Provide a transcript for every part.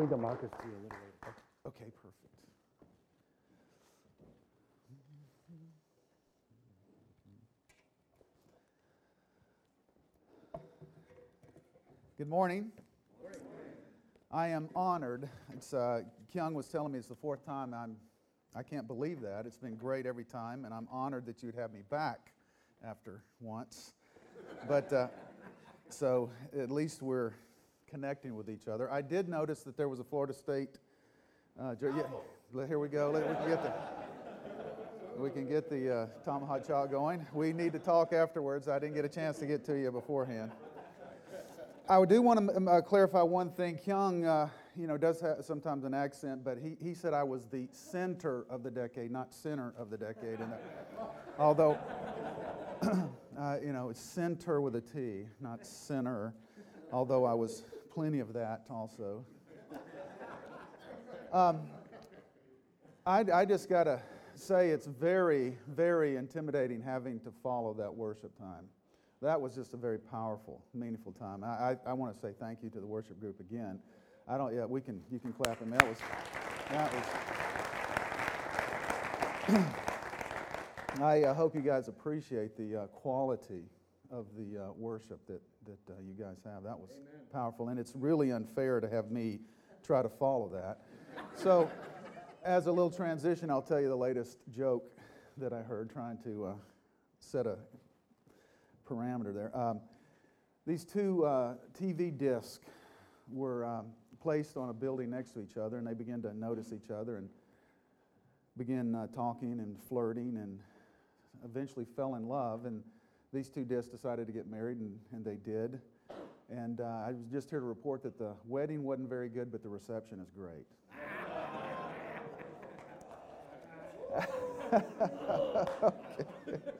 We can Marcus to you a little later. Okay, perfect. Good morning. I am honored. It's, uh, Kyung was telling me it's the fourth time. I'm, I can't believe that. It's been great every time, and I'm honored that you'd have me back after once. But uh, so at least we're connecting with each other. I did notice that there was a Florida State. Uh, yeah, here we go. Let- We can get the, we can get the uh, going. We need to talk afterwards. I didn't get a chance to get to you beforehand. I do want to uh, clarify one thing. Kyung, uh, you know, does have sometimes an accent, but he, he said I was the center of the decade, not center of the decade. And that, although, uh, you know, it's center with a T, not center, although I was plenty of that also. Um, I, I just got to say it's very, very intimidating having to follow that worship time. That was just a very powerful, meaningful time. I, I, I want to say thank you to the worship group again. I don't, yeah, we can, you can clap him. That was, that was. I uh, hope you guys appreciate the uh, quality of the uh, worship that, that uh, you guys have. That was Amen. powerful, and it's really unfair to have me try to follow that. So, as a little transition, I'll tell you the latest joke that I heard trying to uh, set a parameter there. Um, these two uh, TV discs were um, placed on a building next to each other, and they began to notice each other and began uh, talking and flirting and eventually fell in love. And these two discs decided to get married, and, and they did. And uh, I was just here to report that the wedding wasn't very good, but the reception is great. okay.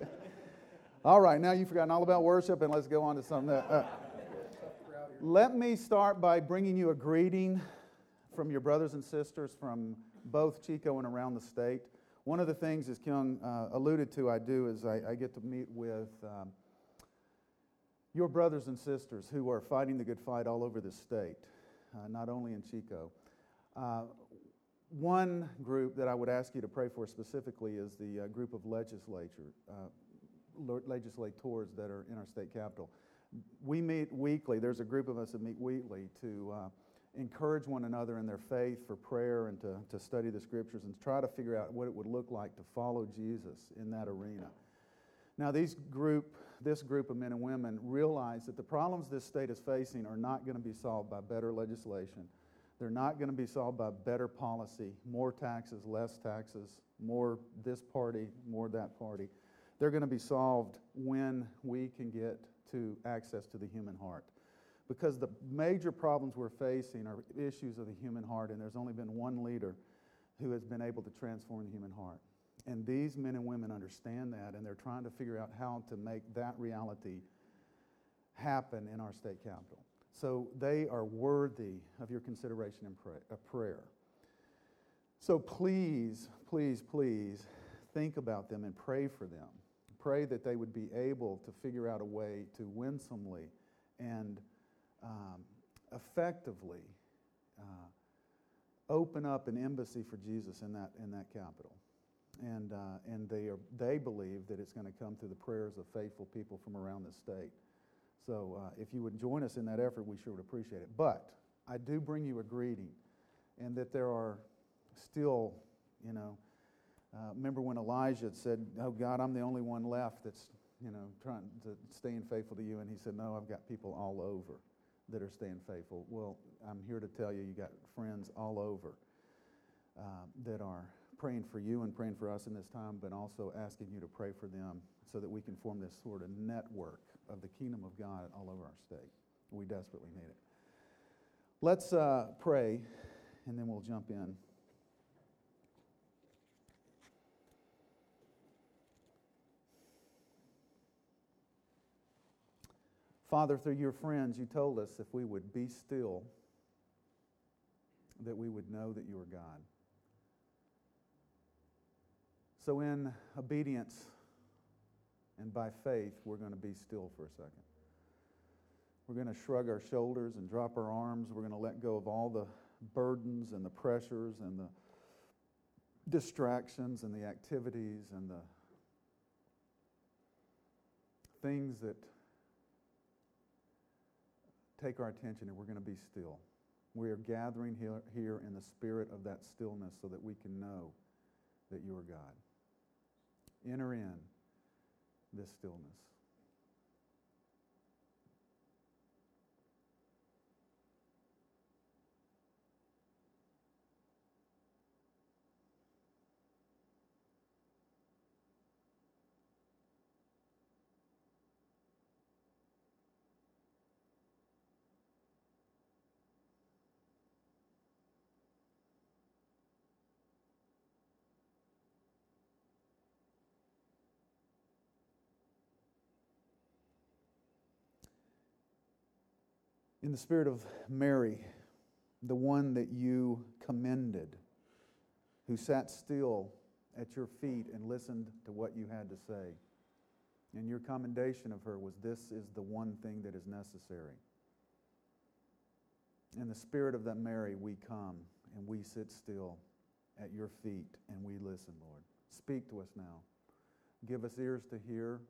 All right, now you've forgotten all about worship, and let's go on to something that. Uh, let me start by bringing you a greeting from your brothers and sisters from both Chico and around the state. One of the things, as Kyung uh, alluded to, I do is I, I get to meet with um, your brothers and sisters who are fighting the good fight all over the state, uh, not only in Chico. Uh, one group that I would ask you to pray for specifically is the uh, group of legislature, uh, legislators that are in our state capital. We meet weekly. There's a group of us that meet weekly to uh, encourage one another in their faith for prayer and to, to study the scriptures and try to figure out what it would look like to follow Jesus in that arena. Now, these group, this group of men and women realize that the problems this state is facing are not going to be solved by better legislation they're not going to be solved by better policy, more taxes, less taxes, more this party, more that party. They're going to be solved when we can get to access to the human heart. Because the major problems we're facing are issues of the human heart, and there's only been one leader who has been able to transform the human heart. And these men and women understand that, and they're trying to figure out how to make that reality happen in our state capital. So they are worthy of your consideration and pray, of uh, prayer. So please, please, please think about them and pray for them. Pray that they would be able to figure out a way to winsomely and um, effectively uh, open up an embassy for Jesus in that, in that capital. And, uh, and they, are, they believe that it's going to come through the prayers of faithful people from around the state. So uh, if you would join us in that effort, we sure would appreciate it. But I do bring you a greeting, and that there are still, you know, uh, remember when Elijah said, "Oh God, I'm the only one left that's, you know, trying to staying faithful to you," and he said, "No, I've got people all over that are staying faithful." Well, I'm here to tell you, you got friends all over uh, that are praying for you and praying for us in this time, but also asking you to pray for them so that we can form this sort of network of the kingdom of God all over our state. We desperately need it. Let's uh, pray, and then we'll jump in. Father, through your friends, you told us if we would be still, that we would know that you are God. So, in obedience and by faith, we're going to be still for a second. We're going to shrug our shoulders and drop our arms. We're going to let go of all the burdens and the pressures and the distractions and the activities and the things that take our attention and we're going to be still. We are gathering here, here in the spirit of that stillness so that we can know that you are God. Enter in this stillness. In the spirit of Mary, the one that you commended, who sat still at your feet and listened to what you had to say. And your commendation of her was this is the one thing that is necessary. In the spirit of that Mary, we come and we sit still at your feet and we listen, Lord. Speak to us now. Give us ears to hear,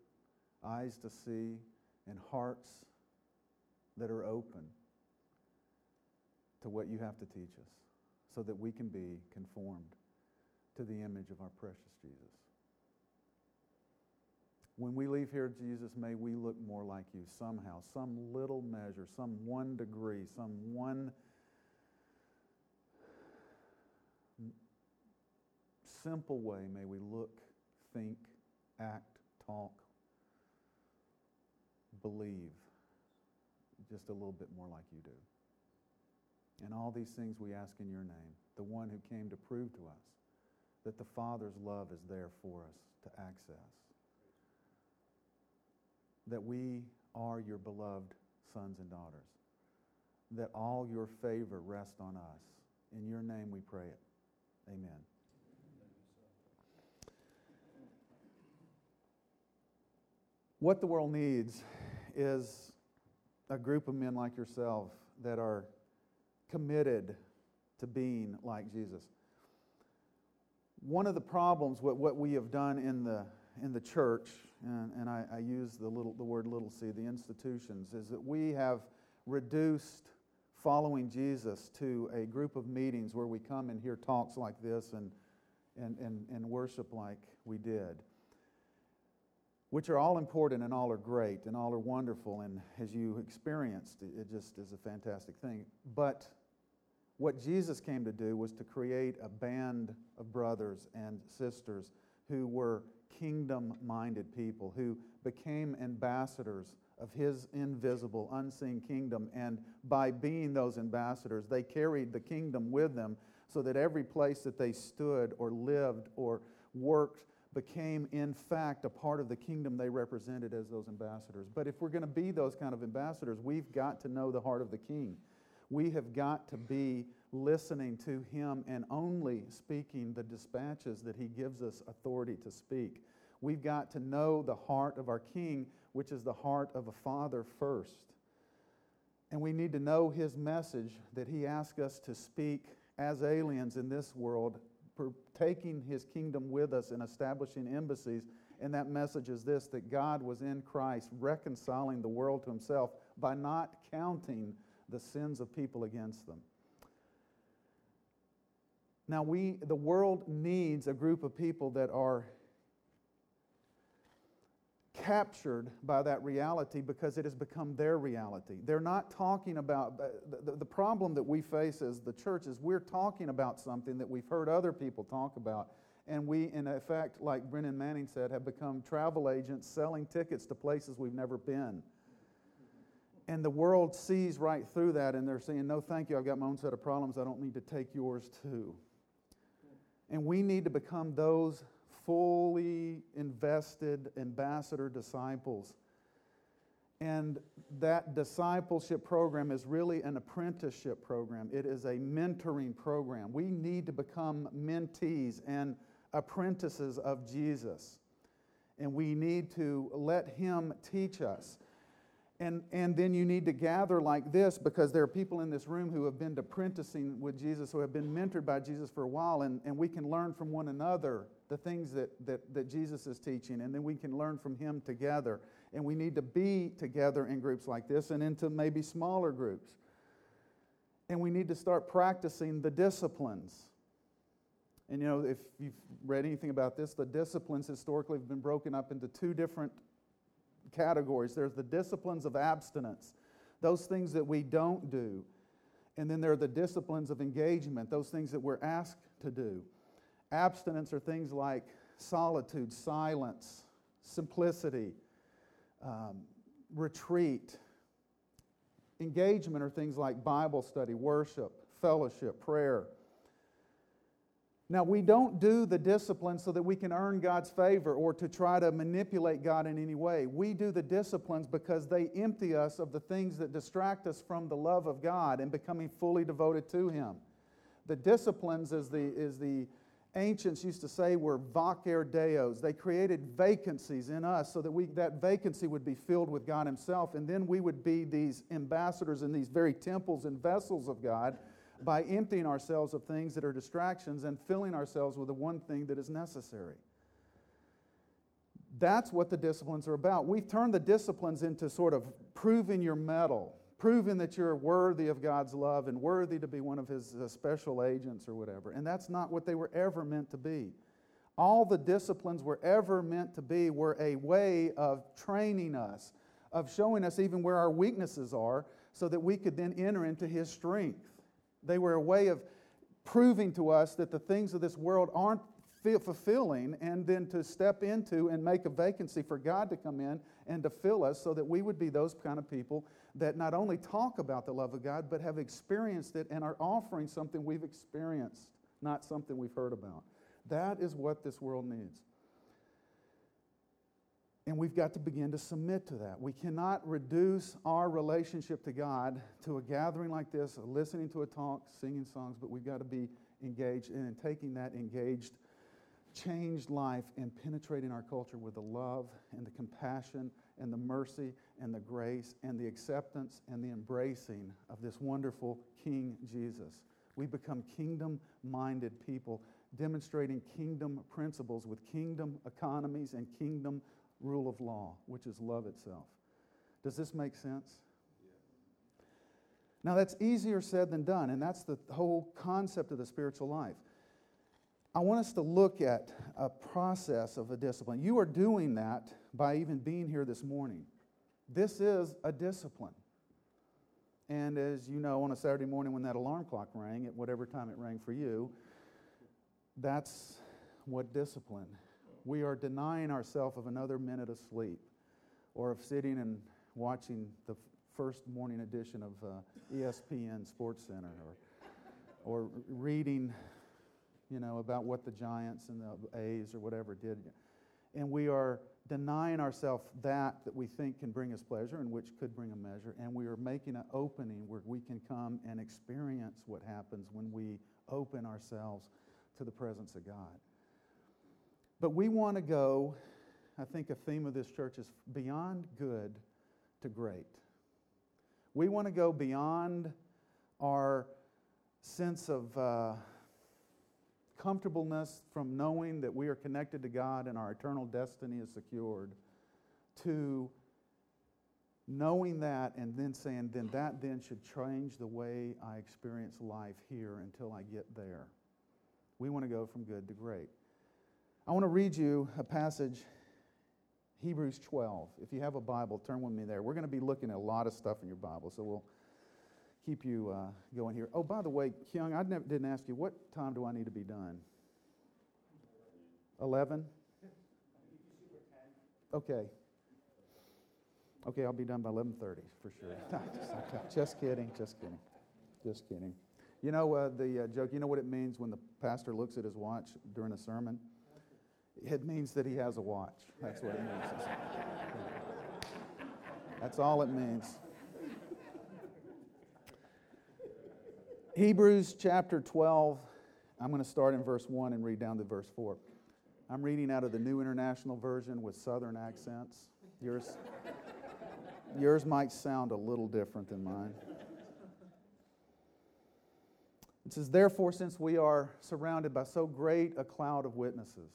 eyes to see, and hearts that are open to what you have to teach us so that we can be conformed to the image of our precious Jesus. When we leave here, Jesus, may we look more like you somehow, some little measure, some one degree, some one simple way may we look, think, act, talk, believe just a little bit more like you do. And all these things we ask in your name, the one who came to prove to us that the Father's love is there for us to access. That we are your beloved sons and daughters. That all your favor rests on us. In your name we pray it. Amen. What the world needs is a group of men like yourself that are committed to being like Jesus. One of the problems, what, what we have done in the, in the church, and, and I, I use the, little, the word little c, the institutions, is that we have reduced following Jesus to a group of meetings where we come and hear talks like this and, and, and, and worship like we did which are all important and all are great and all are wonderful. And as you experienced, it just is a fantastic thing. But what Jesus came to do was to create a band of brothers and sisters who were kingdom minded people, who became ambassadors of his invisible, unseen kingdom. And by being those ambassadors, they carried the kingdom with them so that every place that they stood or lived or worked became, in fact, a part of the kingdom they represented as those ambassadors. But if we're going to be those kind of ambassadors, we've got to know the heart of the king. We have got to be listening to him and only speaking the dispatches that he gives us authority to speak. We've got to know the heart of our king, which is the heart of a father first. And we need to know his message that he asks us to speak as aliens in this world taking his kingdom with us and establishing embassies. And that message is this that God was in Christ reconciling the world to himself by not counting the sins of people against them. Now, we, the world needs a group of people that are captured by that reality because it has become their reality. They're not talking about uh, the, the, the, problem that we face as the church is we're talking about something that we've heard other people talk about. And we, in effect, like Brennan Manning said, have become travel agents selling tickets to places we've never been. And the world sees right through that and they're saying, No, thank you, I've got my own set of problems. I don't need to take yours too. And we need to become those fully invested ambassador disciples. And that discipleship program is really an apprenticeship program. It is a mentoring program. We need to become mentees and apprentices of Jesus. And we need to let Him teach us. And, and then you need to gather like this because there are people in this room who have been apprenticing with Jesus, who have been mentored by Jesus for a while, and, and we can learn from one another the things that, that, that Jesus is teaching, and then we can learn from him together. And we need to be together in groups like this and into maybe smaller groups. And we need to start practicing the disciplines. And you know, if you've read anything about this, the disciplines historically have been broken up into two different categories. There's the disciplines of abstinence, those things that we don't do. And then there are the disciplines of engagement, those things that we're asked to do. Abstinence are things like solitude, silence, simplicity, um, retreat. Engagement are things like Bible study, worship, fellowship, prayer. Now, we don't do the discipline so that we can earn God's favor or to try to manipulate God in any way. We do the disciplines because they empty us of the things that distract us from the love of God and becoming fully devoted to Him. The disciplines, as the, is the ancients used to say, were vacer deos. They created vacancies in us so that we, that vacancy would be filled with God Himself, and then we would be these ambassadors in these very temples and vessels of God by emptying ourselves of things that are distractions and filling ourselves with the one thing that is necessary. That's what the disciplines are about. We've turned the disciplines into sort of proving your mettle, proving that you're worthy of God's love and worthy to be one of His uh, special agents or whatever. And that's not what they were ever meant to be. All the disciplines were ever meant to be were a way of training us, of showing us even where our weaknesses are, so that we could then enter into His strength. They were a way of proving to us that the things of this world aren't fulfilling, and then to step into and make a vacancy for God to come in and to fill us so that we would be those kind of people that not only talk about the love of God, but have experienced it and are offering something we've experienced, not something we've heard about. That is what this world needs. And we've got to begin to submit to that. We cannot reduce our relationship to God to a gathering like this, listening to a talk, singing songs, but we've got to be engaged and in taking that engaged, changed life and penetrating our culture with the love and the compassion and the mercy and the grace and the acceptance and the embracing of this wonderful King Jesus. We become kingdom minded people, demonstrating kingdom principles with kingdom economies and kingdom rule of law, which is love itself. Does this make sense? Now, that's easier said than done, and that's the whole concept of the spiritual life. I want us to look at a process of a discipline. You are doing that by even being here this morning. This is a discipline. And as you know, on a Saturday morning when that alarm clock rang, at whatever time it rang for you, that's what discipline we are denying ourselves of another minute of sleep or of sitting and watching the first morning edition of uh, ESPN Sports Center or, or reading, you know, about what the Giants and the A's or whatever did. And we are denying ourselves that that we think can bring us pleasure and which could bring a measure. And we are making an opening where we can come and experience what happens when we open ourselves to the presence of God. But we want to go, I think a theme of this church is beyond good to great. We want to go beyond our sense of uh, comfortableness from knowing that we are connected to God and our eternal destiny is secured to knowing that and then saying, then that then should change the way I experience life here until I get there. We want to go from good to great. I want to read you a passage, Hebrews 12. If you have a Bible, turn with me there. We're going to be looking at a lot of stuff in your Bible, so we'll keep you uh, going here. Oh, by the way, Kyung, I never, didn't ask you, what time do I need to be done? 11? Okay. Okay, I'll be done by 11:30 for sure. just kidding, just kidding, just kidding. You know uh, the uh, joke. You know what it means when the pastor looks at his watch during a sermon? It means that he has a watch. That's what it means. That's all it means. Hebrews chapter 12, I'm going to start in verse 1 and read down to verse 4. I'm reading out of the New International Version with Southern accents. Yours? Yours might sound a little different than mine. It says, Therefore, since we are surrounded by so great a cloud of witnesses,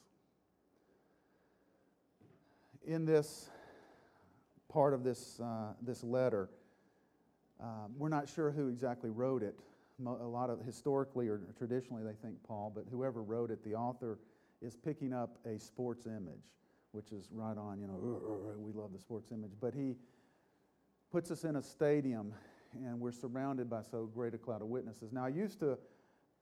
in this part of this, uh, this letter, um, we're not sure who exactly wrote it. A lot of historically or traditionally they think Paul, but whoever wrote it, the author is picking up a sports image, which is right on, you know, we love the sports image. But he puts us in a stadium and we're surrounded by so great a cloud of witnesses. Now, I used to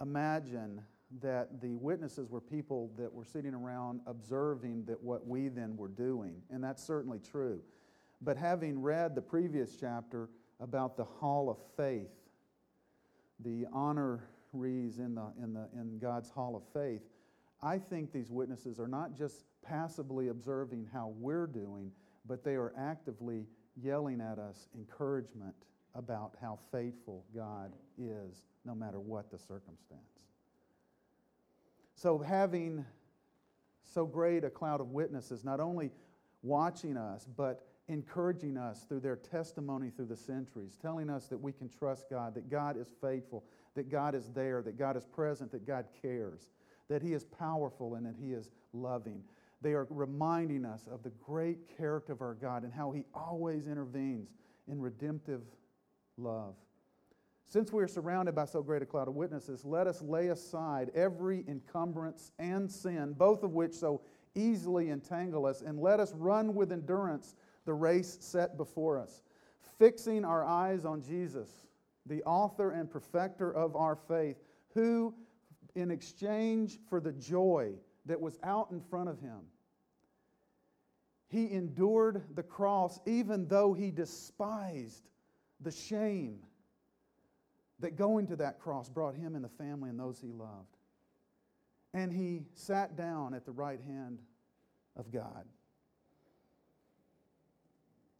imagine that the witnesses were people that were sitting around observing that what we then were doing, and that's certainly true. But having read the previous chapter about the hall of faith, the honorees in, the, in, the, in God's hall of faith, I think these witnesses are not just passively observing how we're doing, but they are actively yelling at us encouragement about how faithful God is, no matter what the circumstance. So, having so great a cloud of witnesses, not only watching us, but encouraging us through their testimony through the centuries, telling us that we can trust God, that God is faithful, that God is there, that God is present, that God cares, that He is powerful, and that He is loving. They are reminding us of the great character of our God and how He always intervenes in redemptive love. Since we are surrounded by so great a cloud of witnesses, let us lay aside every encumbrance and sin, both of which so easily entangle us, and let us run with endurance the race set before us, fixing our eyes on Jesus, the author and perfecter of our faith, who, in exchange for the joy that was out in front of him, he endured the cross even though he despised the shame that going to that cross brought him and the family and those he loved. And he sat down at the right hand of God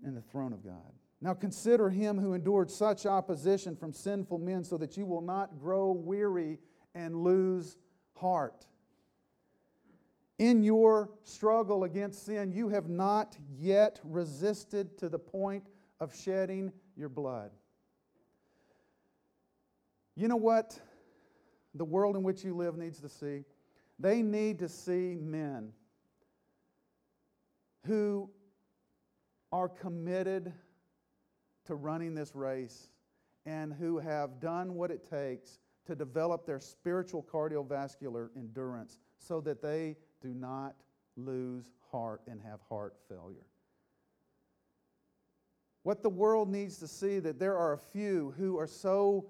in the throne of God. Now consider him who endured such opposition from sinful men so that you will not grow weary and lose heart. In your struggle against sin, you have not yet resisted to the point of shedding your blood. You know what the world in which you live needs to see? They need to see men who are committed to running this race and who have done what it takes to develop their spiritual cardiovascular endurance so that they do not lose heart and have heart failure. What the world needs to see that there are a few who are so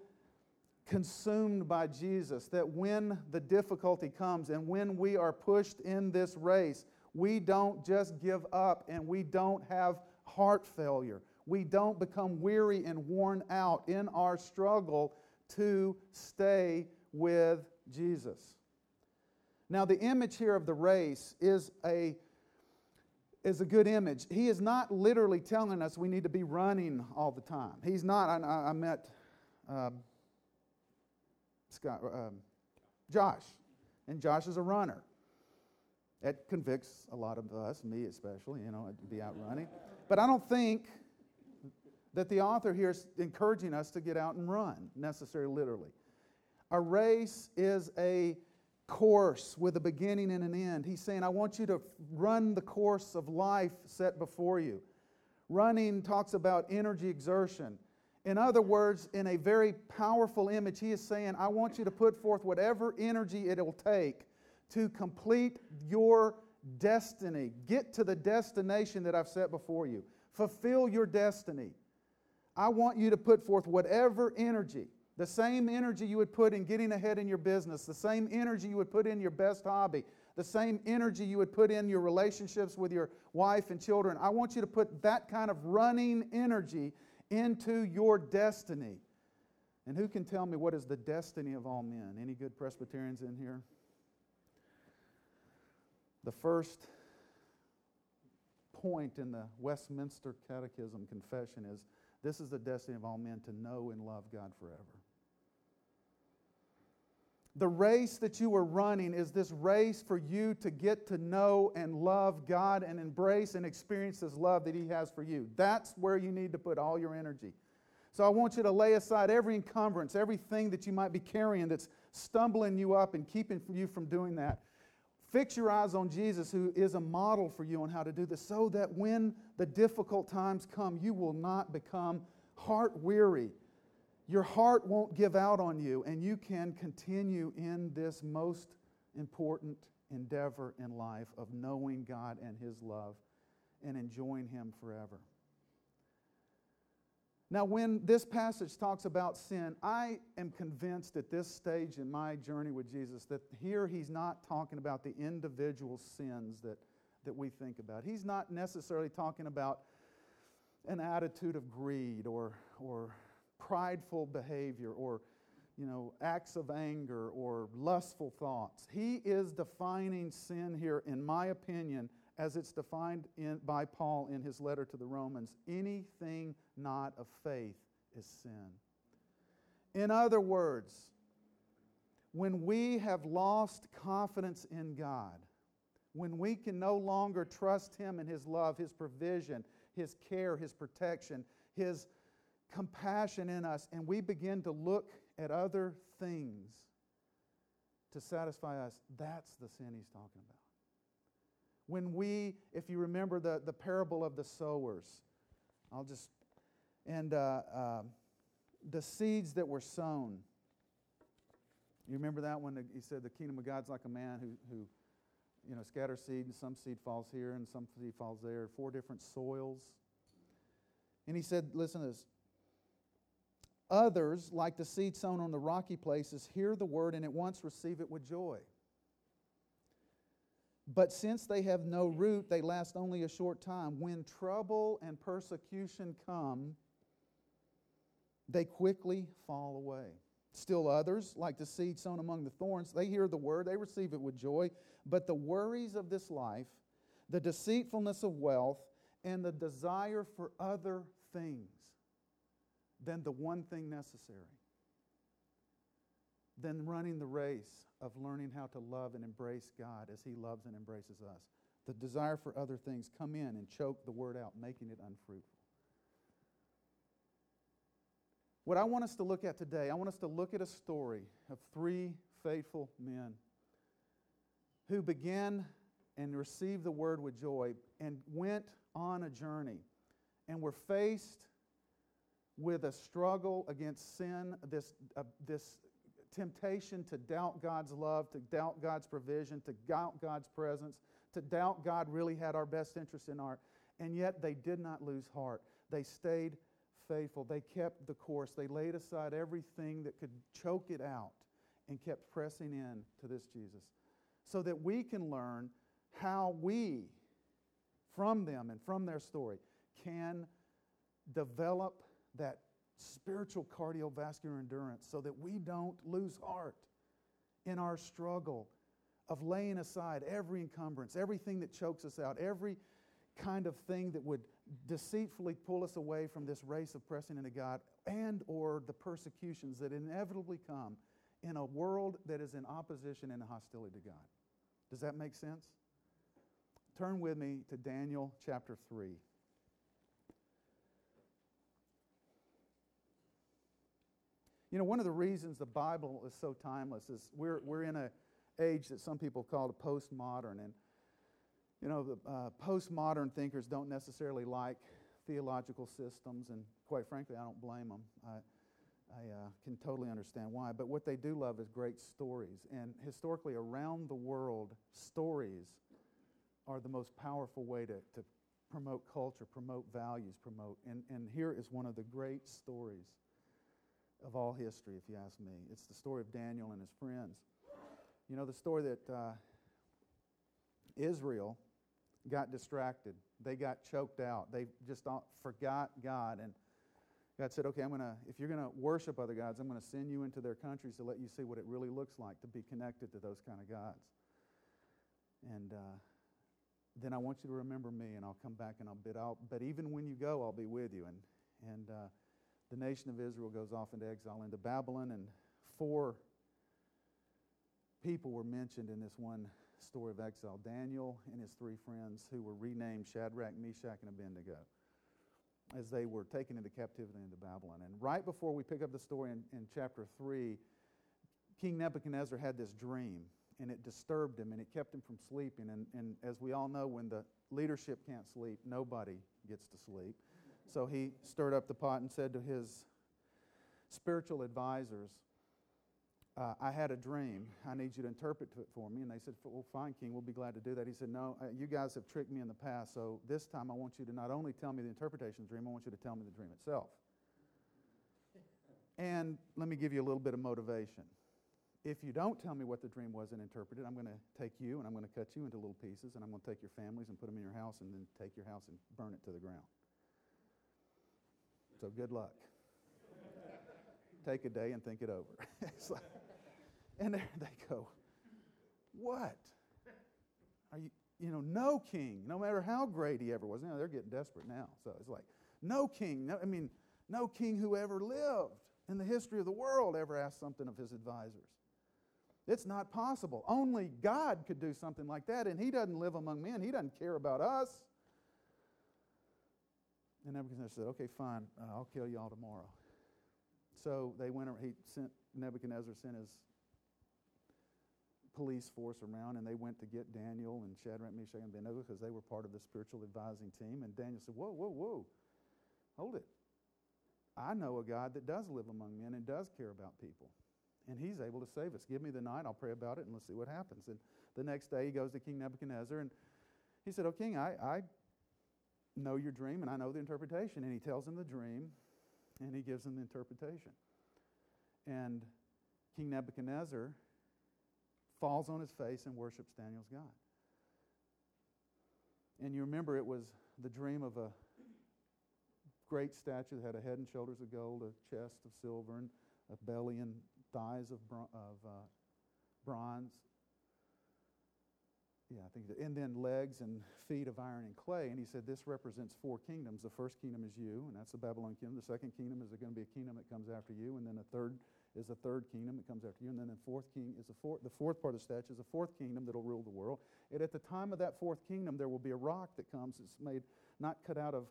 consumed by Jesus that when the difficulty comes and when we are pushed in this race, we don't just give up and we don't have heart failure. We don't become weary and worn out in our struggle to stay with Jesus. Now, the image here of the race is a, is a good image. He is not literally telling us we need to be running all the time. He's not. I, I met uh, Scott, uh, Josh, and Josh is a runner. That convicts a lot of us, me especially, you know, to be out running. But I don't think that the author here is encouraging us to get out and run, necessarily literally. A race is a course with a beginning and an end. He's saying, I want you to run the course of life set before you. Running talks about energy exertion. In other words, in a very powerful image, he is saying, I want you to put forth whatever energy it'll take to complete your destiny. Get to the destination that I've set before you. Fulfill your destiny. I want you to put forth whatever energy, the same energy you would put in getting ahead in your business, the same energy you would put in your best hobby, the same energy you would put in your relationships with your wife and children. I want you to put that kind of running energy into your destiny. And who can tell me what is the destiny of all men? Any good Presbyterians in here? The first point in the Westminster Catechism confession is this is the destiny of all men to know and love God forever. The race that you are running is this race for you to get to know and love God and embrace and experience His love that He has for you. That's where you need to put all your energy. So I want you to lay aside every encumbrance, everything that you might be carrying that's stumbling you up and keeping you from doing that. Fix your eyes on Jesus, who is a model for you on how to do this, so that when the difficult times come, you will not become heart weary your heart won't give out on you, and you can continue in this most important endeavor in life of knowing God and His love and enjoying Him forever. Now, when this passage talks about sin, I am convinced at this stage in my journey with Jesus that here he's not talking about the individual sins that, that we think about. He's not necessarily talking about an attitude of greed or, or prideful behavior or you know, acts of anger or lustful thoughts. He is defining sin here, in my opinion, as it's defined in, by Paul in his letter to the Romans. Anything not of faith is sin. In other words, when we have lost confidence in God, when we can no longer trust Him and His love, His provision, His care, His protection, His compassion in us and we begin to look at other things to satisfy us, that's the sin he's talking about. When we, if you remember the, the parable of the sowers, I'll just, and uh, uh, the seeds that were sown. You remember that one? He said the kingdom of God's like a man who, who you know, scatters seed, and some seed falls here and some seed falls there, four different soils. And he said, listen to this Others, like the seed sown on the rocky places, hear the word and at once receive it with joy. But since they have no root, they last only a short time. When trouble and persecution come, they quickly fall away. Still others, like the seed sown among the thorns, they hear the word, they receive it with joy. But the worries of this life, the deceitfulness of wealth, and the desire for other things than the one thing necessary, than running the race of learning how to love and embrace God as He loves and embraces us. The desire for other things come in and choke the word out, making it unfruitful. What I want us to look at today, I want us to look at a story of three faithful men who began and received the word with joy and went on a journey and were faced with a struggle against sin, this, uh, this temptation to doubt God's love, to doubt God's provision, to doubt God's presence, to doubt God really had our best interest in heart. And yet they did not lose heart. They stayed faithful. They kept the course. They laid aside everything that could choke it out and kept pressing in to this Jesus. So that we can learn how we, from them and from their story, can develop that spiritual cardiovascular endurance so that we don't lose heart in our struggle of laying aside every encumbrance, everything that chokes us out, every kind of thing that would deceitfully pull us away from this race of pressing into God and or the persecutions that inevitably come in a world that is in opposition and hostility to God. Does that make sense? Turn with me to Daniel chapter 3. You know, one of the reasons the Bible is so timeless is we're, we're in an age that some people call a postmodern. And, you know, the uh, postmodern thinkers don't necessarily like theological systems, and quite frankly, I don't blame them. I, I uh, can totally understand why. But what they do love is great stories. And historically, around the world, stories are the most powerful way to, to promote culture, promote values, promote. And, and here is one of the great stories of all history, if you ask me. It's the story of Daniel and his friends. You know, the story that uh, Israel got distracted, they got choked out, they just forgot God. And God said, Okay, I'm to, if you're going to worship other gods, I'm going to send you into their countries to let you see what it really looks like to be connected to those kind of gods. And, uh, then I want you to remember me, and I'll come back and I'll bid out. But even when you go, I'll be with you. And and uh, the nation of Israel goes off into exile into Babylon, and four people were mentioned in this one story of exile Daniel and his three friends, who were renamed Shadrach, Meshach, and Abednego, as they were taken into captivity into Babylon. And right before we pick up the story in, in chapter 3, King Nebuchadnezzar had this dream, and it disturbed him and it kept him from sleeping. And, and as we all know, when the leadership can't sleep, nobody gets to sleep. So he stirred up the pot and said to his spiritual advisors, uh, I had a dream. I need you to interpret it for me. And they said, Well, fine, King, we'll be glad to do that. He said, No, uh, you guys have tricked me in the past, so this time I want you to not only tell me the interpretation of the dream, I want you to tell me the dream itself. And let me give you a little bit of motivation. If you don't tell me what the dream was and interpret it, I'm going to take you and I'm going to cut you into little pieces and I'm going to take your families and put them in your house and then take your house and burn it to the ground. So good luck. take a day and think it over. like, and there they go. What? Are you, you know, no king, no matter how great he ever was. Know, they're getting desperate now. So it's like, no king, no, I mean, no king who ever lived in the history of the world ever asked something of his advisors. It's not possible. Only God could do something like that, and He doesn't live among men. He doesn't care about us. And Nebuchadnezzar said, Okay, fine, uh, I'll kill you all tomorrow. So they went, he sent, Nebuchadnezzar sent his police force around, and they went to get Daniel and Shadrach, Meshach, and Abednego because they were part of the spiritual advising team. And Daniel said, Whoa, whoa, whoa, hold it. I know a God that does live among men and does care about people and he's able to save us. Give me the night, I'll pray about it, and let's see what happens. And the next day he goes to King Nebuchadnezzar, and he said, Oh, King, I, I know your dream, and I know the interpretation. And he tells him the dream, and he gives him the interpretation. And King Nebuchadnezzar falls on his face and worships Daniel's God. And you remember it was the dream of a great statue that had a head and shoulders of gold, a chest of silver, and a belly and thighs of, of uh, bronze. Yeah, I think, and then legs and feet of iron and clay. And he said this represents four kingdoms. The first kingdom is you, and that's the Babylon kingdom. The second kingdom is going to be a kingdom that comes after you, and then the third is the third kingdom that comes after you, and then the fourth king is the fourth. The fourth part of the statue is the fourth kingdom that will rule the world. And at the time of that fourth kingdom, there will be a rock that comes. It's made not cut out of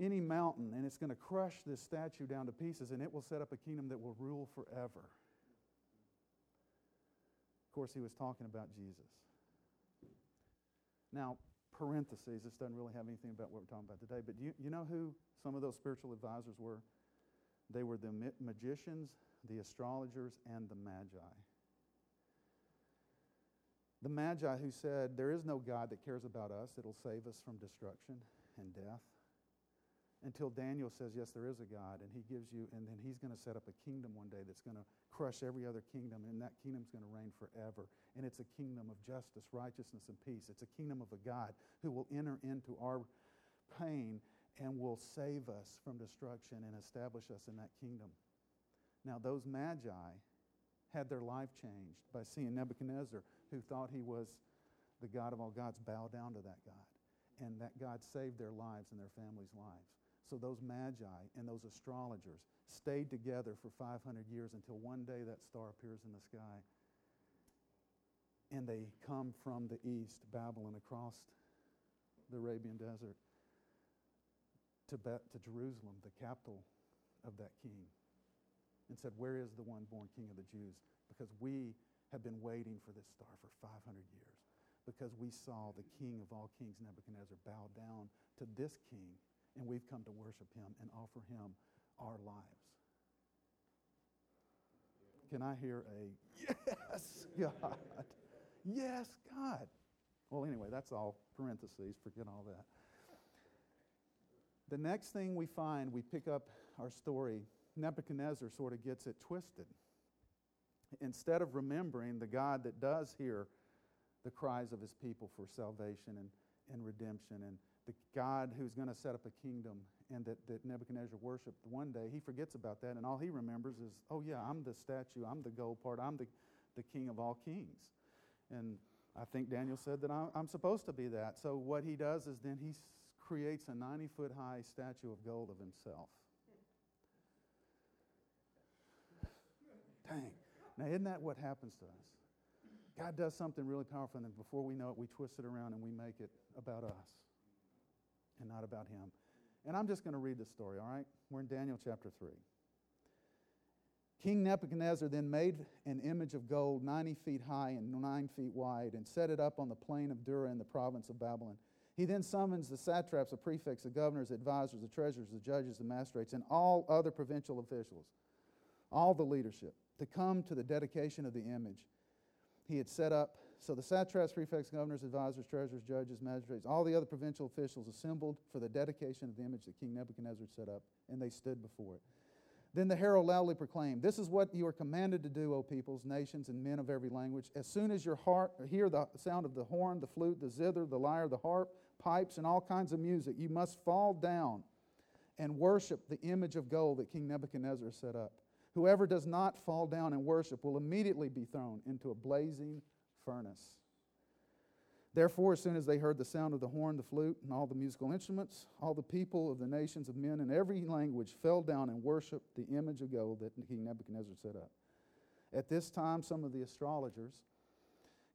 any mountain, and it's going to crush this statue down to pieces, and it will set up a kingdom that will rule forever. Of course, he was talking about Jesus. Now, parentheses, this doesn't really have anything about what we're talking about today, but you, you know who some of those spiritual advisors were? They were the magicians, the astrologers, and the magi. The magi who said, There is no God that cares about us, it'll save us from destruction and death until Daniel says, Yes, there is a God, and he gives you, and then he's going to set up a kingdom one day that's going to crush every other kingdom, and that kingdom's going to reign forever. And it's a kingdom of justice, righteousness, and peace. It's a kingdom of a God who will enter into our pain and will save us from destruction and establish us in that kingdom. Now, those magi had their life changed by seeing Nebuchadnezzar, who thought he was the God of all gods, bow down to that God. And that God saved their lives and their families' lives. So those magi and those astrologers stayed together for 500 years until one day that star appears in the sky. And they come from the east, Babylon, across the Arabian desert to, Be- to Jerusalem, the capital of that king, and said, Where is the one born king of the Jews? Because we have been waiting for this star for 500 years. Because we saw the king of all kings, Nebuchadnezzar, bow down to this king and we've come to worship him and offer him our lives. Can I hear a yes, God? Yes, God. Well, anyway, that's all parentheses. Forget all that. The next thing we find, we pick up our story, Nebuchadnezzar sort of gets it twisted. Instead of remembering the God that does hear the cries of his people for salvation and, and redemption and the God who's going to set up a kingdom and that, that Nebuchadnezzar worshiped one day, he forgets about that, and all he remembers is, oh, yeah, I'm the statue, I'm the gold part, I'm the, the king of all kings. And I think Daniel said that I'm, I'm supposed to be that. So what he does is then he creates a 90 foot high statue of gold of himself. Dang. Now, isn't that what happens to us? God does something really powerful, and before we know it, we twist it around and we make it about us and not about Him. And I'm just going to read the story, all right? We're in Daniel chapter 3. King Nebuchadnezzar then made an image of gold 90 feet high and 9 feet wide and set it up on the plain of Dura in the province of Babylon. He then summons the satraps, the prefects, the governors, the advisors, the treasurers, the judges, the magistrates, and all other provincial officials, all the leadership, to come to the dedication of the image he had set up. So the satraps, prefects, governors, advisors, treasurers, judges, magistrates, all the other provincial officials assembled for the dedication of the image that King Nebuchadnezzar set up, and they stood before it. Then the herald loudly proclaimed, This is what you are commanded to do, O peoples, nations, and men of every language. As soon as your heart hear the sound of the horn, the flute, the zither, the lyre, the harp, pipes, and all kinds of music, you must fall down and worship the image of gold that King Nebuchadnezzar set up. Whoever does not fall down and worship will immediately be thrown into a blazing furnace. Therefore, as soon as they heard the sound of the horn, the flute, and all the musical instruments, all the people of the nations of men in every language fell down and worshiped the image of gold that King Nebuchadnezzar set up. At this time, some of the astrologers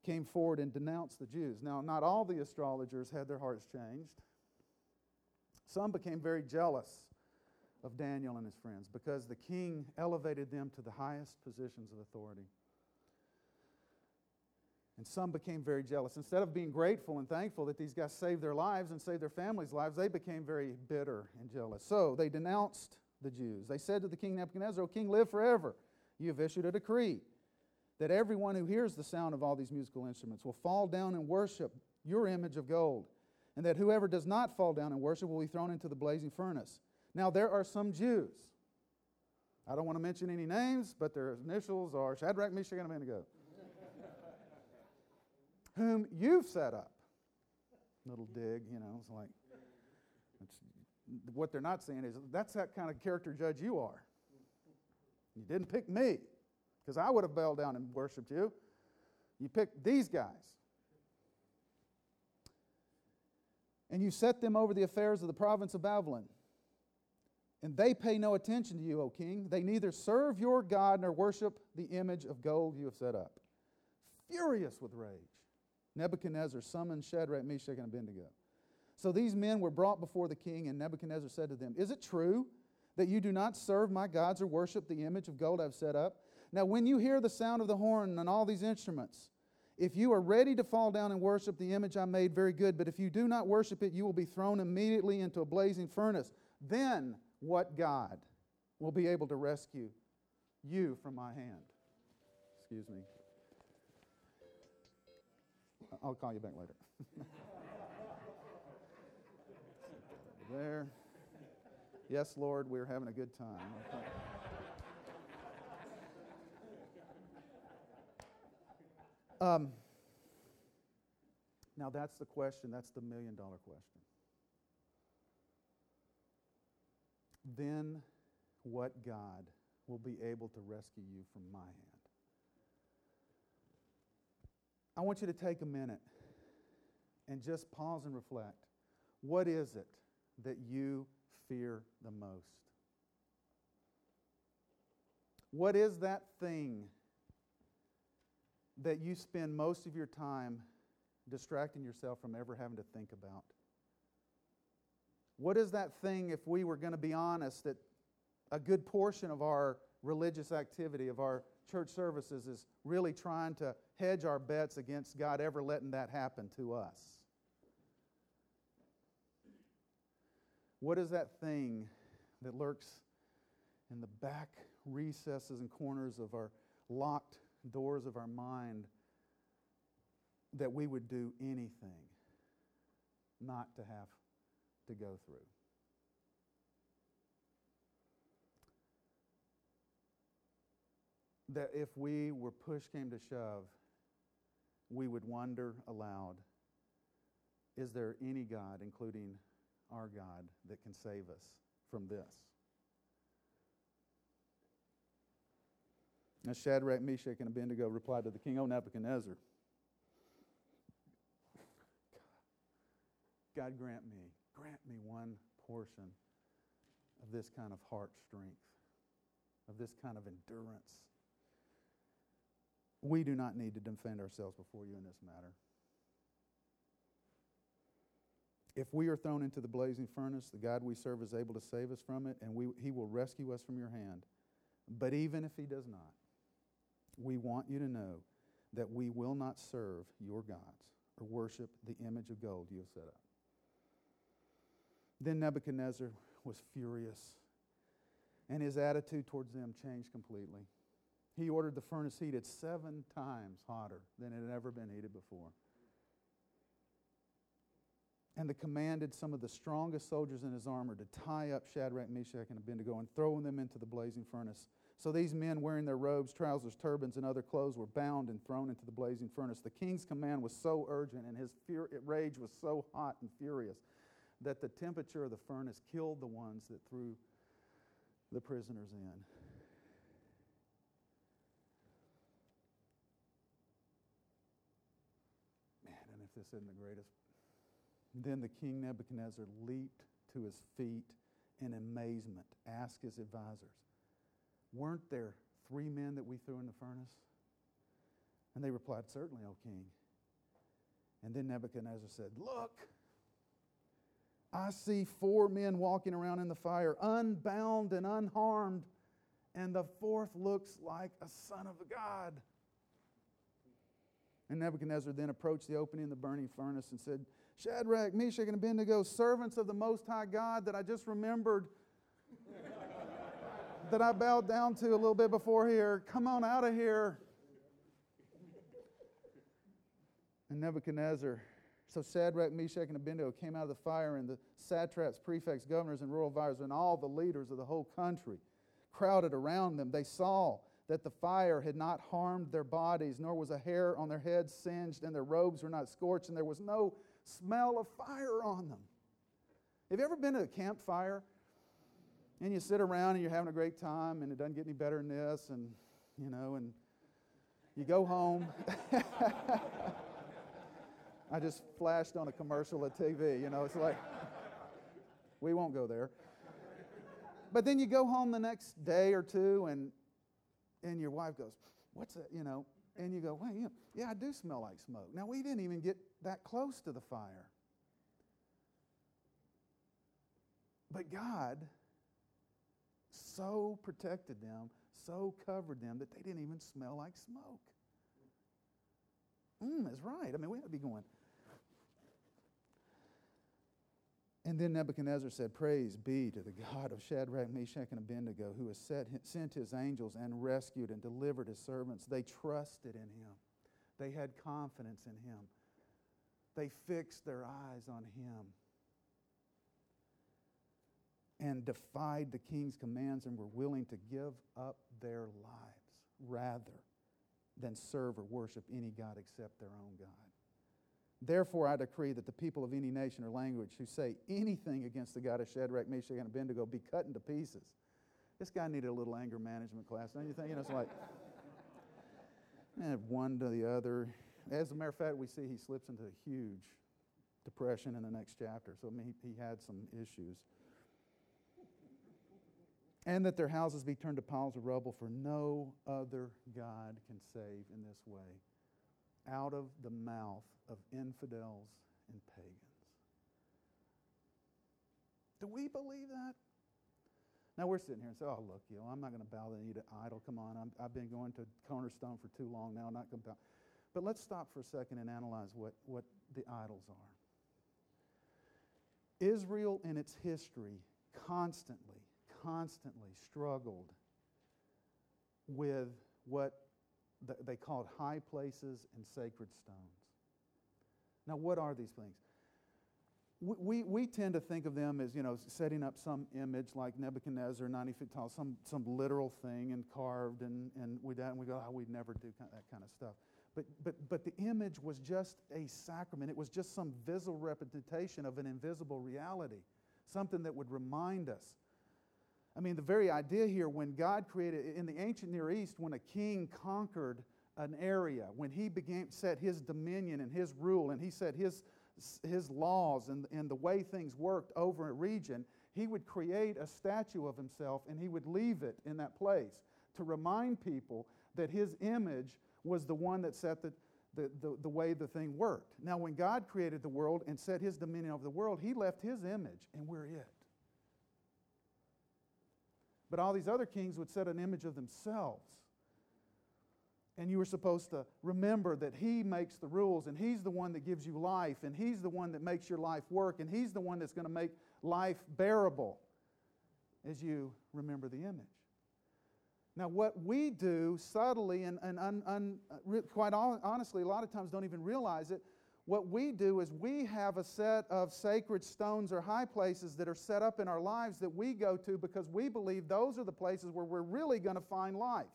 came forward and denounced the Jews. Now, not all the astrologers had their hearts changed. Some became very jealous of Daniel and his friends because the king elevated them to the highest positions of authority. And some became very jealous. Instead of being grateful and thankful that these guys saved their lives and saved their families' lives, they became very bitter and jealous. So they denounced the Jews. They said to the king Nebuchadnezzar, O king, live forever. You have issued a decree that everyone who hears the sound of all these musical instruments will fall down and worship your image of gold, and that whoever does not fall down and worship will be thrown into the blazing furnace. Now, there are some Jews. I don't want to mention any names, but their initials are Shadrach, Meshach, and Abednego whom you've set up. Little dig, you know, it's like, it's, what they're not saying is that's that kind of character judge you are. You didn't pick me, because I would have bowed down and worshiped you. You picked these guys. And you set them over the affairs of the province of Babylon. And they pay no attention to you, O king. They neither serve your God nor worship the image of gold you have set up. Furious with rage. Nebuchadnezzar summoned Shadrach, Meshach, and Abednego. So these men were brought before the king, and Nebuchadnezzar said to them, Is it true that you do not serve my gods or worship the image of gold I've set up? Now, when you hear the sound of the horn and all these instruments, if you are ready to fall down and worship the image I made, very good. But if you do not worship it, you will be thrown immediately into a blazing furnace. Then what God will be able to rescue you from my hand? Excuse me. I'll call you back later. there. Yes, Lord, we're having a good time. Um, now, that's the question. That's the million dollar question. Then, what God will be able to rescue you from my hand? I want you to take a minute and just pause and reflect. What is it that you fear the most? What is that thing that you spend most of your time distracting yourself from ever having to think about? What is that thing, if we were going to be honest, that a good portion of our religious activity, of our church services, is really trying to hedge our bets against God ever letting that happen to us. What is that thing that lurks in the back recesses and corners of our locked doors of our mind that we would do anything not to have to go through? That if we were push came to shove, we would wonder aloud is there any God, including our God, that can save us from this? As Shadrach, Meshach, and Abednego replied to the king, O Nebuchadnezzar, God grant me, grant me one portion of this kind of heart strength, of this kind of endurance We do not need to defend ourselves before you in this matter. If we are thrown into the blazing furnace, the God we serve is able to save us from it, and we, he will rescue us from your hand. But even if he does not, we want you to know that we will not serve your gods or worship the image of gold you have set up. Then Nebuchadnezzar was furious, and his attitude towards them changed completely. He ordered the furnace heated seven times hotter than it had ever been heated before and the commanded some of the strongest soldiers in his armor to tie up Shadrach, Meshach, and Abednego and throw them into the blazing furnace. So these men, wearing their robes, trousers, turbans, and other clothes, were bound and thrown into the blazing furnace. The king's command was so urgent and his rage was so hot and furious that the temperature of the furnace killed the ones that threw the prisoners in. Man, and if this isn't the greatest then the king Nebuchadnezzar leaped to his feet in amazement, asked his advisors, Weren't there three men that we threw in the furnace? And they replied, Certainly, O king. And then Nebuchadnezzar said, Look, I see four men walking around in the fire, unbound and unharmed, and the fourth looks like a son of God. And Nebuchadnezzar then approached the opening of the burning furnace and said, Shadrach, Meshach, and Abednego, servants of the Most High God that I just remembered that I bowed down to a little bit before here, come on out of here. And Nebuchadnezzar, so Shadrach, Meshach, and Abednego came out of the fire, and the satraps, prefects, governors, and royal advisors, and all the leaders of the whole country crowded around them. They saw that the fire had not harmed their bodies, nor was a hair on their heads singed, and their robes were not scorched, and there was no smell of fire on them. Have you ever been to a campfire and you sit around and you're having a great time and it doesn't get any better than this, and you know, and you go home. I just flashed on a commercial at TV, you know, it's like, we won't go there. But then you go home the next day or two and and your wife goes, What's that? You know, and you go, Well, yeah, yeah, I do smell like smoke. Now, we didn't even get that close to the fire. But God so protected them, so covered them that they didn't even smell like smoke. Mmm, that's right. I mean, we ought to be going, And then Nebuchadnezzar said, Praise be to the God of Shadrach, Meshach, and Abednego, who has sent his angels and rescued and delivered his servants. They trusted in him, they had confidence in him, they fixed their eyes on him and defied the king's commands and were willing to give up their lives rather than serve or worship any God except their own God. Therefore, I decree that the people of any nation or language who say anything against the God of Shadrach, Meshach, and Abednego be cut into pieces. This guy needed a little anger management class, don't you think? You know, it's like eh, one to the other. As a matter of fact, we see he slips into a huge depression in the next chapter. So, I mean, he, he had some issues. And that their houses be turned to piles of rubble, for no other God can save in this way out of the mouth of infidels and pagans. Do we believe that? Now we're sitting here and say, oh, look, you know, I'm not going to bow the knee to idol. Come on, i have been going to Cornerstone for too long now. I'm not going to bow. But let's stop for a second and analyze what, what the idols are. Israel in its history constantly, constantly struggled with what they called high places and sacred stones. Now, what are these things? We, we, we tend to think of them as, you know, setting up some image like Nebuchadnezzar, 90 feet tall, some, some literal thing and carved, and, and, we, and we go, oh, we'd never do that kind of stuff. But, but, but the image was just a sacrament. It was just some visible representation of an invisible reality, something that would remind us I mean, the very idea here, when God created, in the ancient Near East, when a king conquered an area, when he began, set his dominion and his rule, and he set his, his laws and, and the way things worked over a region, he would create a statue of himself and he would leave it in that place to remind people that his image was the one that set the, the, the, the, way the thing worked. Now, when God created the world and set his dominion over the world, he left his image, and we're it. But all these other kings would set an image of themselves. And you were supposed to remember that He makes the rules, and He's the one that gives you life, and He's the one that makes your life work, and He's the one that's going to make life bearable as you remember the image. Now, what we do subtly and, and un, un, uh, quite honestly, a lot of times don't even realize it, what we do is we have a set of sacred stones or high places that are set up in our lives that we go to because we believe those are the places where we're really going to find life.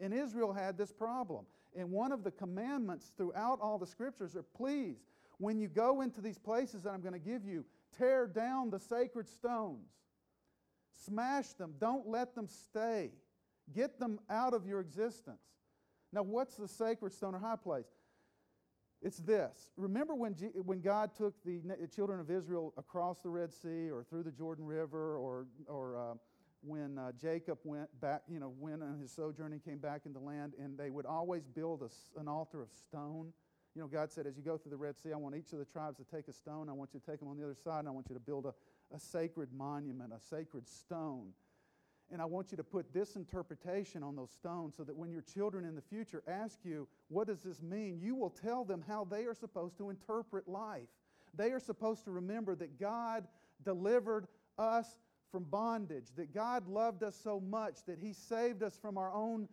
And Israel had this problem. And one of the commandments throughout all the scriptures are please, when you go into these places that I'm going to give you, tear down the sacred stones, smash them, don't let them stay, get them out of your existence. Now, what's the sacred stone or high place? It's this. Remember when, G- when God took the children of Israel across the Red Sea or through the Jordan River or, or uh, when uh, Jacob went back, you know, went on his sojourn and came back in the land, and they would always build a, an altar of stone. You know, God said, as you go through the Red Sea, I want each of the tribes to take a stone. I want you to take them on the other side, and I want you to build a, a sacred monument, a sacred stone. And I want you to put this interpretation on those stones so that when your children in the future ask you, what does this mean? You will tell them how they are supposed to interpret life. They are supposed to remember that God delivered us from bondage, that God loved us so much that He saved us from our own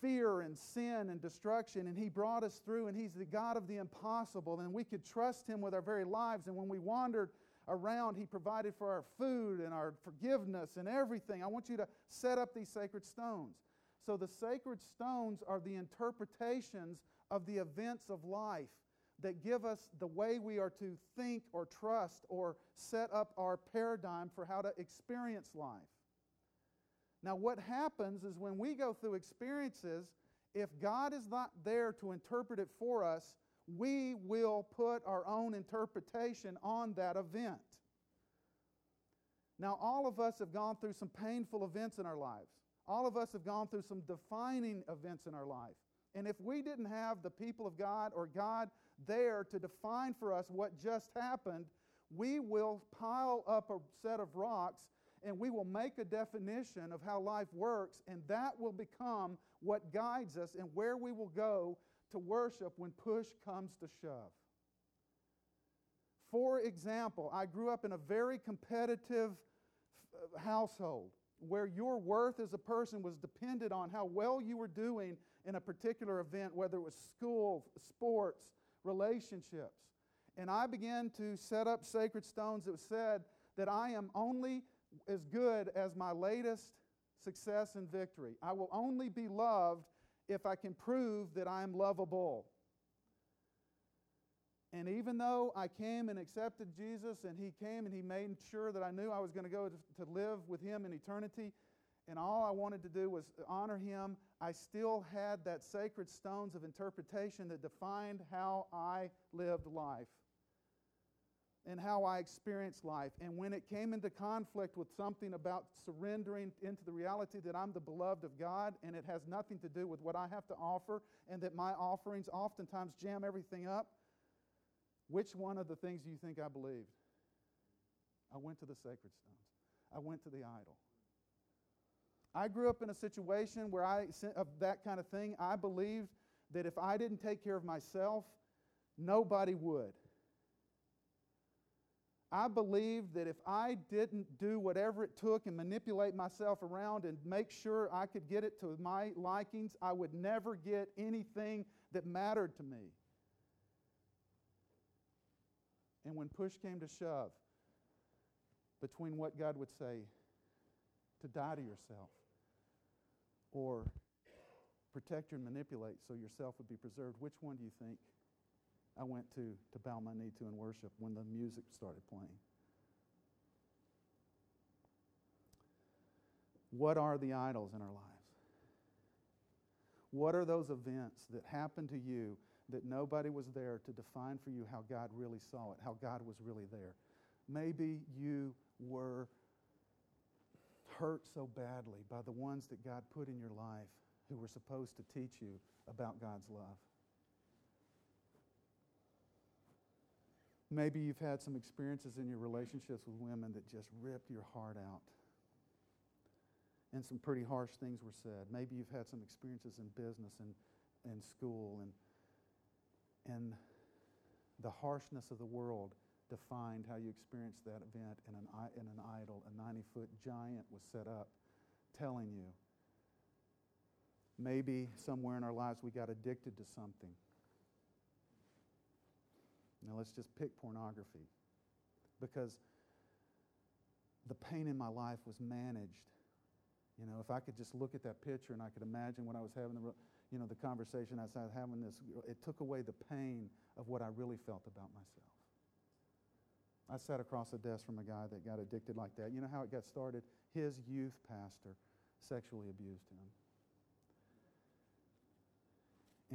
fear and sin and destruction, and He brought us through, and He's the God of the impossible, and we could trust Him with our very lives. And when we wandered around, He provided for our food and our forgiveness and everything. I want you to set up these sacred stones. So, the sacred stones are the interpretations of the events of life that give us the way we are to think or trust or set up our paradigm for how to experience life. Now, what happens is when we go through experiences, if God is not there to interpret it for us, we will put our own interpretation on that event. Now, all of us have gone through some painful events in our lives. All of us have gone through some defining events in our life. And if we didn't have the people of God or God there to define for us what just happened, we will pile up a set of rocks and we will make a definition of how life works, and that will become what guides us and where we will go to worship when push comes to shove. For example, I grew up in a very competitive uh, household where your worth as a person was dependent on how well you were doing in a particular event, whether it was school, sports, relationships. And I began to set up sacred stones that said that I am only as good as my latest success and victory. I will only be loved if I can prove that I am lovable. And even though I came and accepted Jesus and He came and He made sure that I knew I was going to go to live with Him in eternity, and all I wanted to do was honor him, I still had that sacred stones of interpretation that defined how I lived life and how I experienced life. And when it came into conflict with something about surrendering into the reality that I'm the beloved of God and it has nothing to do with what I have to offer and that my offerings oftentimes jam everything up, which one of the things do you think I believed? I went to the sacred stones, I went to the idol. I grew up in a situation where I, of that kind of thing, I believed that if I didn't take care of myself, nobody would. I believed that if I didn't do whatever it took and manipulate myself around and make sure I could get it to my likings, I would never get anything that mattered to me. And when push came to shove between what God would say, to die to yourself, or protect and manipulate so yourself would be preserved, which one do you think I went to to bow my knee to and worship when the music started playing? What are the idols in our lives? What are those events that happened to you that nobody was there to define for you how God really saw it, how God was really there? Maybe you were hurt so badly by the ones that God put in your life who were supposed to teach you about God's love. Maybe you've had some experiences in your relationships with women that just ripped your heart out. And some pretty harsh things were said. Maybe you've had some experiences in business and, and school, and, and the harshness of the world defined how you experienced that event, and an, in an idol, a 90 foot giant was set up telling you. Maybe somewhere in our lives we got addicted to something now let's just pick pornography because the pain in my life was managed. You know, if I could just look at that picture and I could imagine when I was having the, you know, the conversation I was having this, it took away the pain of what I really felt about myself. I sat across the desk from a guy that got addicted like that. You know how it got started? His youth pastor sexually abused him.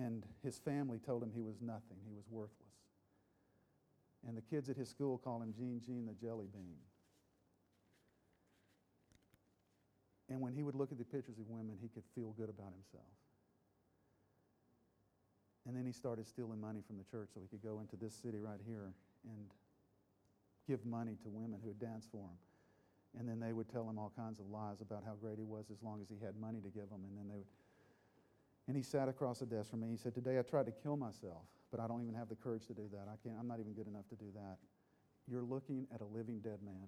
And his family told him he was nothing, he was worthless. And the kids at his school call him Gene Gene the Jelly Bean. And when he would look at the pictures of women, he could feel good about himself. And then he started stealing money from the church so he could go into this city right here and give money to women who would dance for him. And then they would tell him all kinds of lies about how great he was as long as he had money to give them. And then they would. And he sat across the desk from me. He said, Today I tried to kill myself but I don't even have the courage to do that. I can't, I'm not even good enough to do that. You're looking at a living dead man.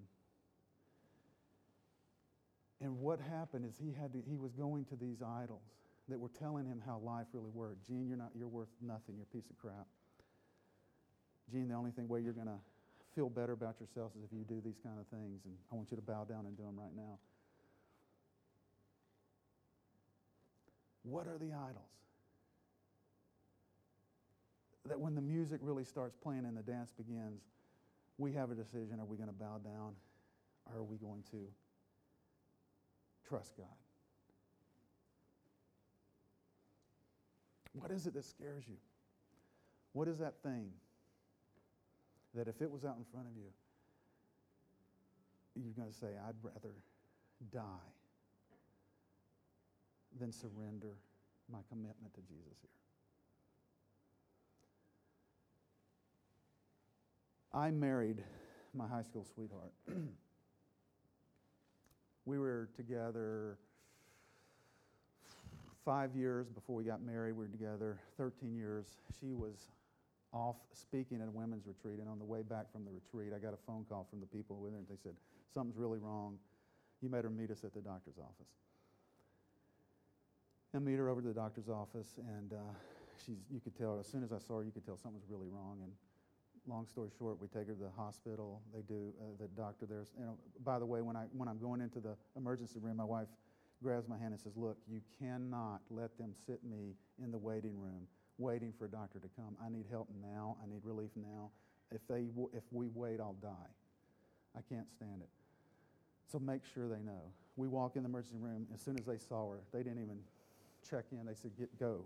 And what happened is he, had to, he was going to these idols that were telling him how life really worked. Gene, you're, not, you're worth nothing. You're a piece of crap. Gene, the only thing way you're going to feel better about yourself is if you do these kind of things. And I want you to bow down and do them right now. What are the idols? That when the music really starts playing and the dance begins, we have a decision are we going to bow down or are we going to trust God? What is it that scares you? What is that thing that if it was out in front of you, you're going to say, I'd rather die than surrender my commitment to Jesus here? I married my high school sweetheart. we were together five years before we got married. We were together 13 years. She was off speaking at a women's retreat, and on the way back from the retreat, I got a phone call from the people with her, and they said, Something's really wrong. You better meet us at the doctor's office. And meet her over to the doctor's office, and uh, she's, you could tell, as soon as I saw her, you could tell something was really wrong. And long story short, we take her to the hospital. They do uh, the doctor there's you know. By the way, when I when I'm going into the emergency room, my wife grabs my hand and says, "Look, you cannot let them sit me in the waiting room, waiting for a doctor to come. I need help now. I need relief now. If they if we wait, I'll die. I can't stand it. So make sure they know." We walk in the emergency room. As soon as they saw her, they didn't even check in. They said, "Get go."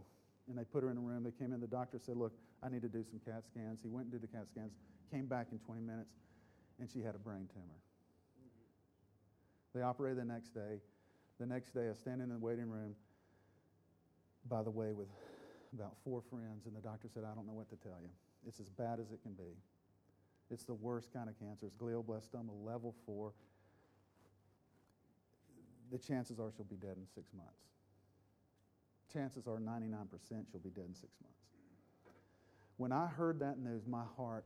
and they put her in a room. They came in. The doctor said, Look, I need to do some CAT scans. He went and did the CAT scans, came back in 20 minutes, and she had a brain tumor. They operated the next day. The next day, I stand in the waiting room, by the way, with about four friends, and the doctor said, I don't know what to tell you. It's as bad as it can be. It's the worst kind of cancer. It's glioblastoma level four. The chances are she'll be dead in six months chances are 99% she'll be dead in six months. When I heard that news, my heart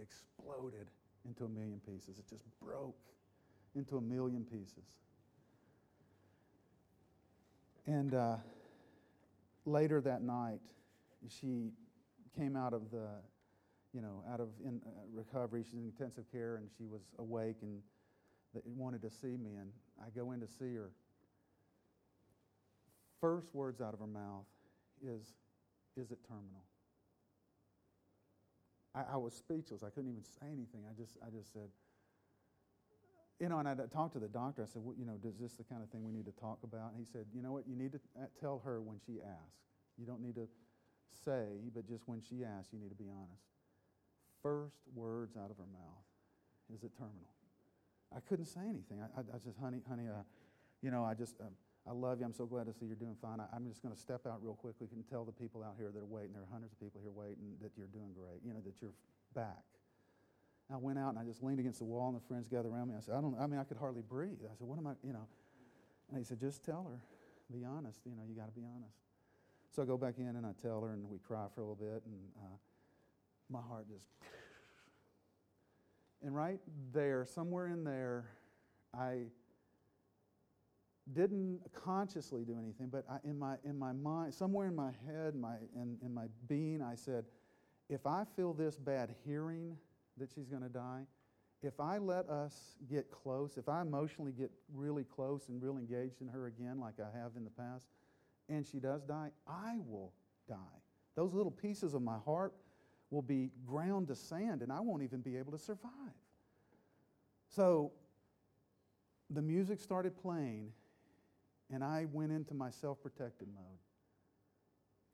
exploded into a million pieces. It just broke into a million pieces. And uh, later that night, she came out of the, you know, out of in, uh, recovery. She's in intensive care, and she was awake and wanted to see me. And I go in to see her, first words out of her mouth is, Is it terminal? I, I, was speechless. I couldn't even say anything. I just, I just said, you know, and I talked to the doctor. I said, well, you know, is this the kind of thing we need to talk about? And he said, you know what, you need to uh, tell her when she asks. You don't need to say, but just when she asks, you need to be honest. First words out of her mouth, is it terminal? I couldn't say anything. I, I, I just, honey, honey, uh, you know, I just, um, I love you. I'm so glad to see you're doing fine. I, am just going to step out real quickly and tell the people out here that are waiting, there are hundreds of people here waiting, that you're doing great, you know, that you're back. I went out and I just leaned against the wall, and the friends gathered around me. I said, I don't, I mean, I could hardly breathe. I said, what am I, you know? And he said, just tell her, be honest. You know, you got to be honest. So I go back in and I tell her, and we cry for a little bit, and uh, my heart just. And right there, somewhere in there, I didn't consciously do anything, but I, in, my, in my mind, somewhere in my head, my, in, in my being, I said, if I feel this bad hearing that she's going to die, if I let us get close, if I emotionally get really close and really engaged in her again, like I have in the past, and she does die, I will die. Those little pieces of my heart will be ground to sand, and I won't even be able to survive. So the music started playing, and I went into my self protected mode.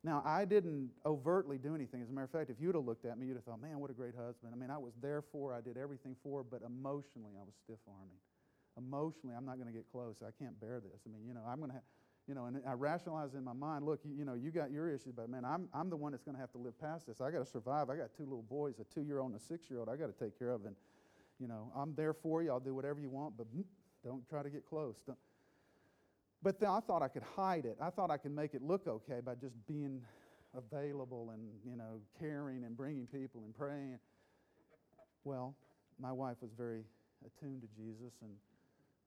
Now, I didn't overtly do anything. As a matter of fact, if you'd have looked at me, you'd have thought, man, what a great husband. I mean, I was there for I did everything for but emotionally, I was stiff arming. Emotionally, I'm not going to get close. I can't bear this. I mean, you know, I'm going to have, you know, and I rationalize in my mind, look, you, you, know, you got your issues, but man, I'm, I'm the one that's going to have to live past this. I got to survive. I got two little boys, a two year old and a six year old I got to take care of. And, you know, I'm there for you. I'll do whatever you want, but mm, don't try to get close. Don't. But then I thought I could hide it. I thought I could make it look okay by just being available and, you know, caring and bringing people and praying. Well, my wife was very attuned to Jesus, and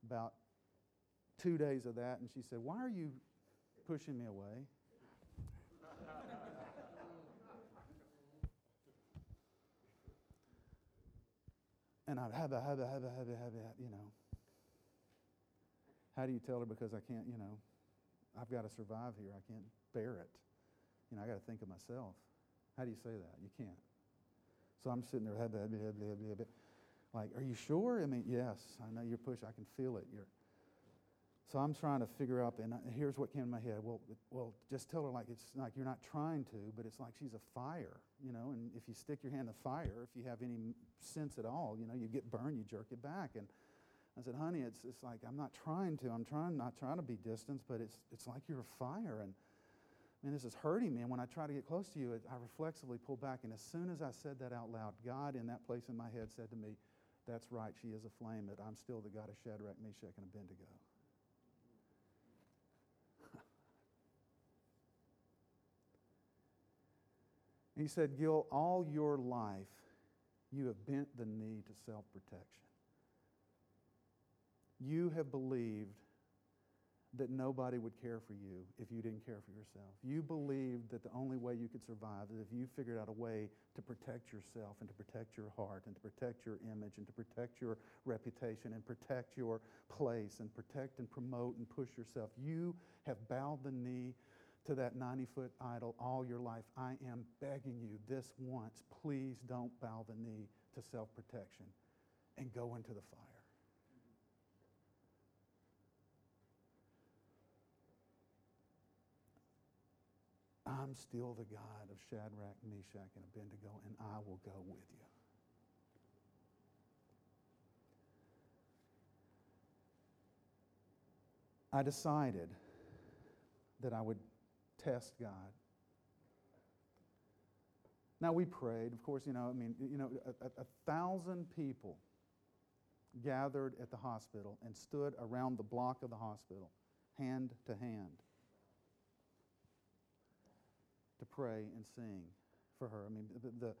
about two days of that, and she said, Why are you pushing me away? and I'd have a, have a, have a, have a, have a, you know. How do you tell her? Because I can't, you know, I've got to survive here. I can't bear it. You know, I got to think of myself. How do you say that? You can't. So I'm sitting there, have a, have a, have a, like, are you sure? I mean, yes, I know you're pushing. I can feel it. You're, so I'm trying to figure out, and here's what came to my head. Well, well, just tell her like it's like you're not trying to, but it's like she's a fire, you know. And if you stick your hand in fire, if you have any sense at all, you know, you get burned, you jerk it back. And I said, honey, it's, it's like I'm not trying to. I'm trying not trying to be distance, but it's it's like you're a fire. And I mean, this is hurting me. And when I try to get close to you, I reflexively pull back. And as soon as I said that out loud, God in that place in my head said to me, "That's right. She is a flame, but I'm still the God of Shadrach, Meshach, and Abednego." He said, Gil, all your life you have bent the knee to self protection. You have believed that nobody would care for you if you didn't care for yourself. You believed that the only way you could survive is if you figured out a way to protect yourself and to protect your heart and to protect your image and to protect your reputation and protect your place and protect and promote and push yourself. You have bowed the knee to that 90 foot idol all your life. I am begging you this once, please don't bow the knee to self protection and go into the fire. I'm still the God of Shadrach, Meshach, and Abednego, and I will go with you. I decided that I would test God. Now we prayed, of course, you know, I mean, you know, a, a, thousand people gathered at the hospital and stood around the block of the hospital, hand to hand, to pray and sing for her. I mean, the, the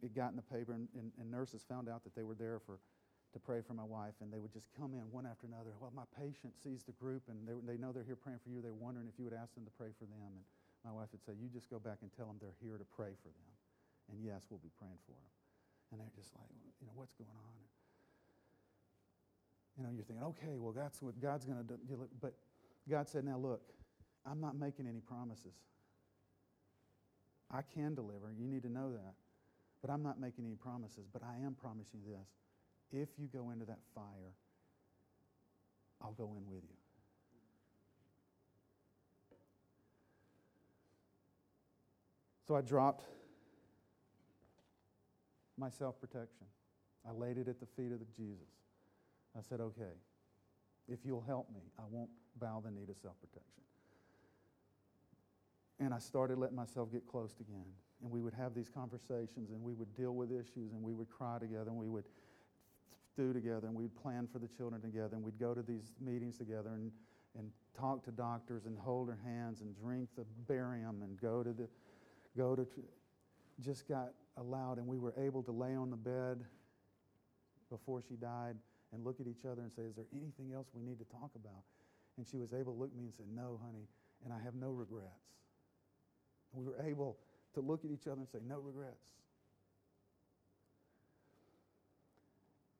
it got in the paper, and, and, and nurses found out that they were there for to pray for my wife, and they would just come in one after another. Well, my patient sees the group, and they, they know they're here praying for you. They're wondering if you would ask them to pray for them. And my wife would say, You just go back and tell them they're here to pray for them. And yes, we'll be praying for them. And they're just like, You know, what's going on? You know, you're thinking, okay, well, that's what God's going to do. But God said, now look, I'm not making any promises. I can deliver. You need to know that. But I'm not making any promises. But I am promising you this if you go into that fire, I'll go in with you. So I dropped my self protection. I laid it at the feet of Jesus. I said, okay, If you'll help me, I won't bow the knee to self protection. And I started letting myself get close again. And we would have these conversations and we would deal with issues and we would cry together and we would stew together and we'd plan for the children together and we'd go to these meetings together and, and talk to doctors and hold her hands and drink the barium and go to the go to just got allowed and we were able to lay on the bed before she died and look at each other and say is there anything else we need to talk about and she was able to look at me and say no honey and i have no regrets we were able to look at each other and say no regrets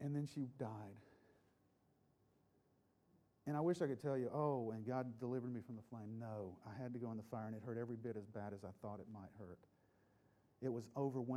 and then she died and I wish I could tell you, oh, and God delivered me from the flame. No, I had to go in the fire, and it hurt every bit as bad as I thought it might hurt. It was overwhelming.